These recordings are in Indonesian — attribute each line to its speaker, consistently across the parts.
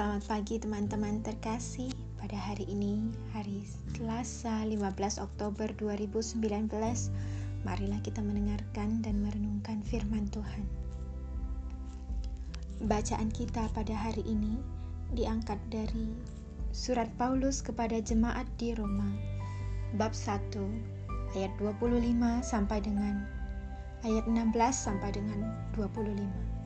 Speaker 1: Selamat pagi teman-teman terkasih. Pada hari ini, hari Selasa 15 Oktober 2019, marilah kita mendengarkan dan merenungkan firman Tuhan. Bacaan kita pada hari ini diangkat dari surat Paulus kepada jemaat di Roma, bab 1 ayat 25 sampai dengan ayat 16 sampai dengan 25.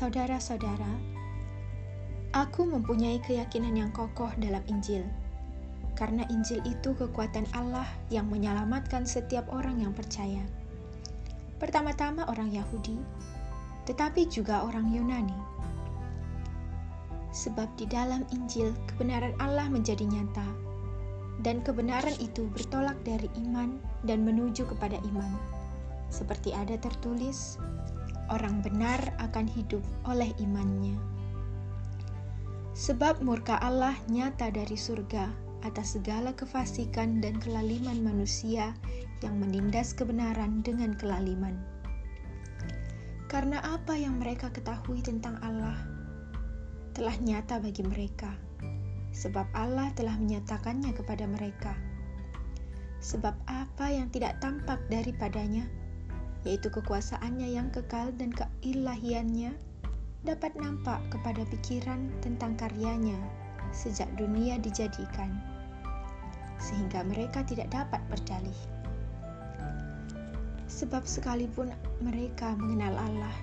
Speaker 1: Saudara-saudara, aku mempunyai keyakinan yang kokoh dalam Injil. Karena Injil itu kekuatan Allah yang menyelamatkan setiap orang yang percaya. Pertama-tama orang Yahudi, tetapi juga orang Yunani. Sebab di dalam Injil kebenaran Allah menjadi nyata, dan kebenaran itu bertolak dari iman dan menuju kepada iman. Seperti ada tertulis, orang benar akan hidup oleh imannya. Sebab murka Allah nyata dari surga atas segala kefasikan dan kelaliman manusia yang menindas kebenaran dengan kelaliman. Karena apa yang mereka ketahui tentang Allah telah nyata bagi mereka, sebab Allah telah menyatakannya kepada mereka. Sebab apa yang tidak tampak daripadanya yaitu kekuasaannya yang kekal dan keilahiannya, dapat nampak kepada pikiran tentang karyanya sejak dunia dijadikan, sehingga mereka tidak dapat berdalih. Sebab sekalipun mereka mengenal Allah,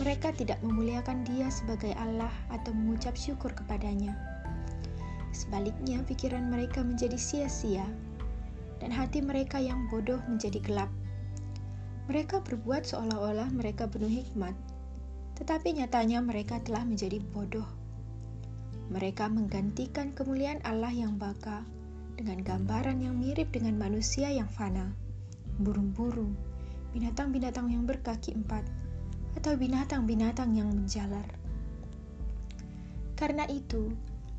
Speaker 1: mereka tidak memuliakan Dia sebagai Allah atau mengucap syukur kepadanya. Sebaliknya, pikiran mereka menjadi sia-sia, dan hati mereka yang bodoh menjadi gelap. Mereka berbuat seolah-olah mereka penuh hikmat, tetapi nyatanya mereka telah menjadi bodoh. Mereka menggantikan kemuliaan Allah yang baka dengan gambaran yang mirip dengan manusia yang fana, burung-burung, binatang-binatang yang berkaki empat, atau binatang-binatang yang menjalar. Karena itu,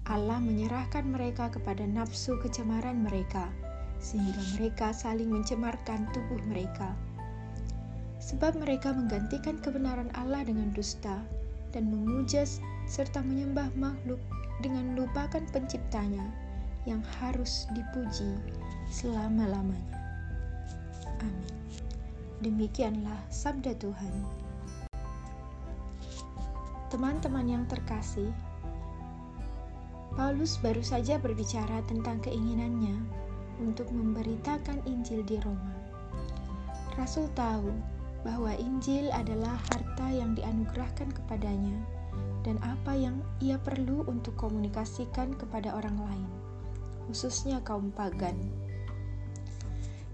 Speaker 1: Allah menyerahkan mereka kepada nafsu kecemaran mereka, sehingga mereka saling mencemarkan tubuh mereka sebab mereka menggantikan kebenaran Allah dengan dusta dan memuja serta menyembah makhluk dengan lupakan penciptanya yang harus dipuji selama-lamanya. Amin. Demikianlah sabda Tuhan. Teman-teman yang terkasih, Paulus baru saja berbicara tentang keinginannya untuk memberitakan Injil di Roma. Rasul tahu bahwa Injil adalah harta yang dianugerahkan kepadanya dan apa yang ia perlu untuk komunikasikan kepada orang lain, khususnya kaum pagan.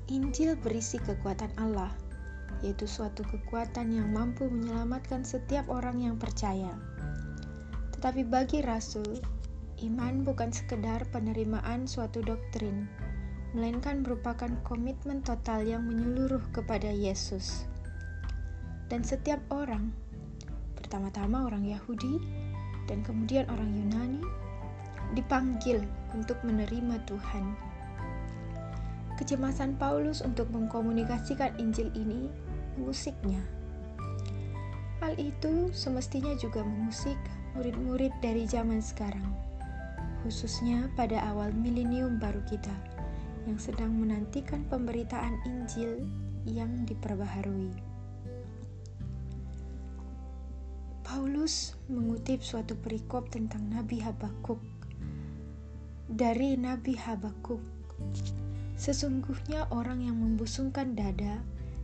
Speaker 1: Injil berisi kekuatan Allah, yaitu suatu kekuatan yang mampu menyelamatkan setiap orang yang percaya. Tetapi bagi rasul, iman bukan sekedar penerimaan suatu doktrin, melainkan merupakan komitmen total yang menyeluruh kepada Yesus dan setiap orang, pertama-tama orang Yahudi dan kemudian orang Yunani, dipanggil untuk menerima Tuhan. Kecemasan Paulus untuk mengkomunikasikan Injil ini mengusiknya. Hal itu semestinya juga mengusik murid-murid dari zaman sekarang, khususnya pada awal milenium baru kita yang sedang menantikan pemberitaan Injil yang diperbaharui. Paulus mengutip suatu perikop tentang Nabi Habakuk. Dari Nabi Habakuk, sesungguhnya orang yang membusungkan dada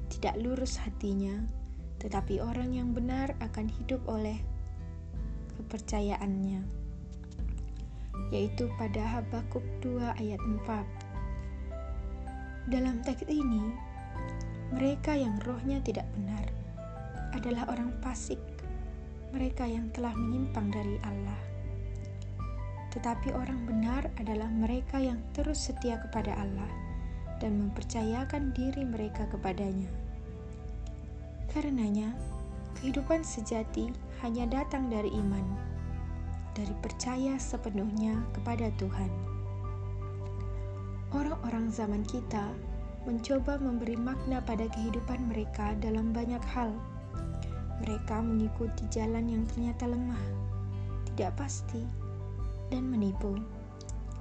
Speaker 1: tidak lurus hatinya, tetapi orang yang benar akan hidup oleh kepercayaannya. Yaitu pada Habakuk 2 ayat 4. Dalam teks ini, mereka yang rohnya tidak benar adalah orang fasik mereka yang telah menyimpang dari Allah. Tetapi orang benar adalah mereka yang terus setia kepada Allah dan mempercayakan diri mereka kepadanya. Karenanya, kehidupan sejati hanya datang dari iman, dari percaya sepenuhnya kepada Tuhan. Orang-orang zaman kita mencoba memberi makna pada kehidupan mereka dalam banyak hal Mereka mengikuti jalan yang ternyata lemah, tidak pasti, dan menipu.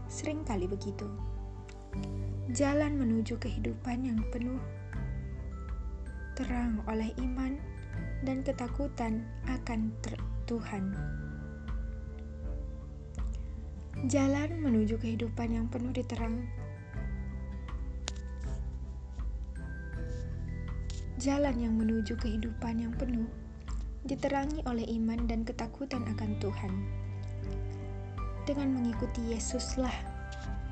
Speaker 1: Sering kali begitu. Jalan menuju kehidupan yang penuh terang oleh iman dan ketakutan akan Tuhan. Jalan menuju kehidupan yang penuh diterang. Jalan yang menuju kehidupan yang penuh diterangi oleh iman dan ketakutan akan Tuhan. Dengan mengikuti Yesuslah,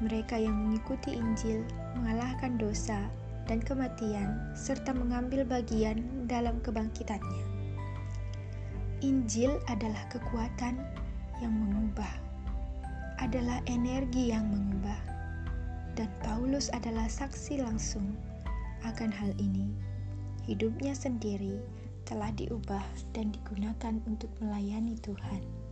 Speaker 1: mereka yang mengikuti Injil mengalahkan dosa dan kematian serta mengambil bagian dalam kebangkitannya. Injil adalah kekuatan yang mengubah, adalah energi yang mengubah, dan Paulus adalah saksi langsung akan hal ini. Hidupnya sendiri telah diubah dan digunakan untuk melayani Tuhan.